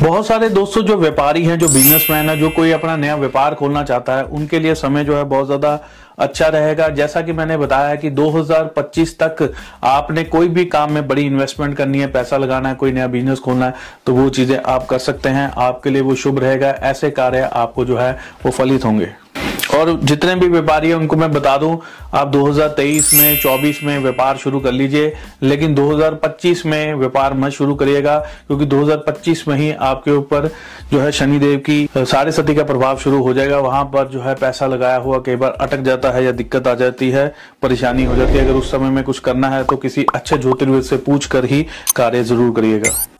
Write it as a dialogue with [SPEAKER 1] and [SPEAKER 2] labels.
[SPEAKER 1] बहुत सारे दोस्तों, जो व्यापारी हैं, जो बिजनेसमैन है, जो कोई अपना नया व्यापार खोलना चाहता है, उनके लिए समय जो है बहुत ज़्यादा अच्छा रहेगा। जैसा कि मैंने बताया कि 2025 तक आपने कोई भी काम में बड़ी इन्वेस्टमेंट करनी है, पैसा लगाना है, कोई नया बिज़नेस खोलना है तो वो चीज़ें आप कर सकते हैं। आपके लिए वो शुभ रहेगा। ऐसे कार्य आपको जो है, वो फलित होंगे। और जितने भी व्यापारी हैं, उनको मैं बता दूँ, आप 2023 में 24 में व्यापार शुरू कर लीजिए, लेकिन 2025 में व्यापार मत शुरू करिएगा, क्योंकि 2025 में ही आपके ऊपर जो है शनिदेव की साढ़े सती का प्रभाव शुरू हो जाएगा। वहाँ पर जो है पैसा लगाया हुआ कई बार अटक जाता है या दिक्कत आ जाती है, परेशानी हो जाती है। अगर उस समय में कुछ करना है तो किसी अच्छे ज्योतिर्विद से पूछ कर ही कार्य ज़रूर करिएगा।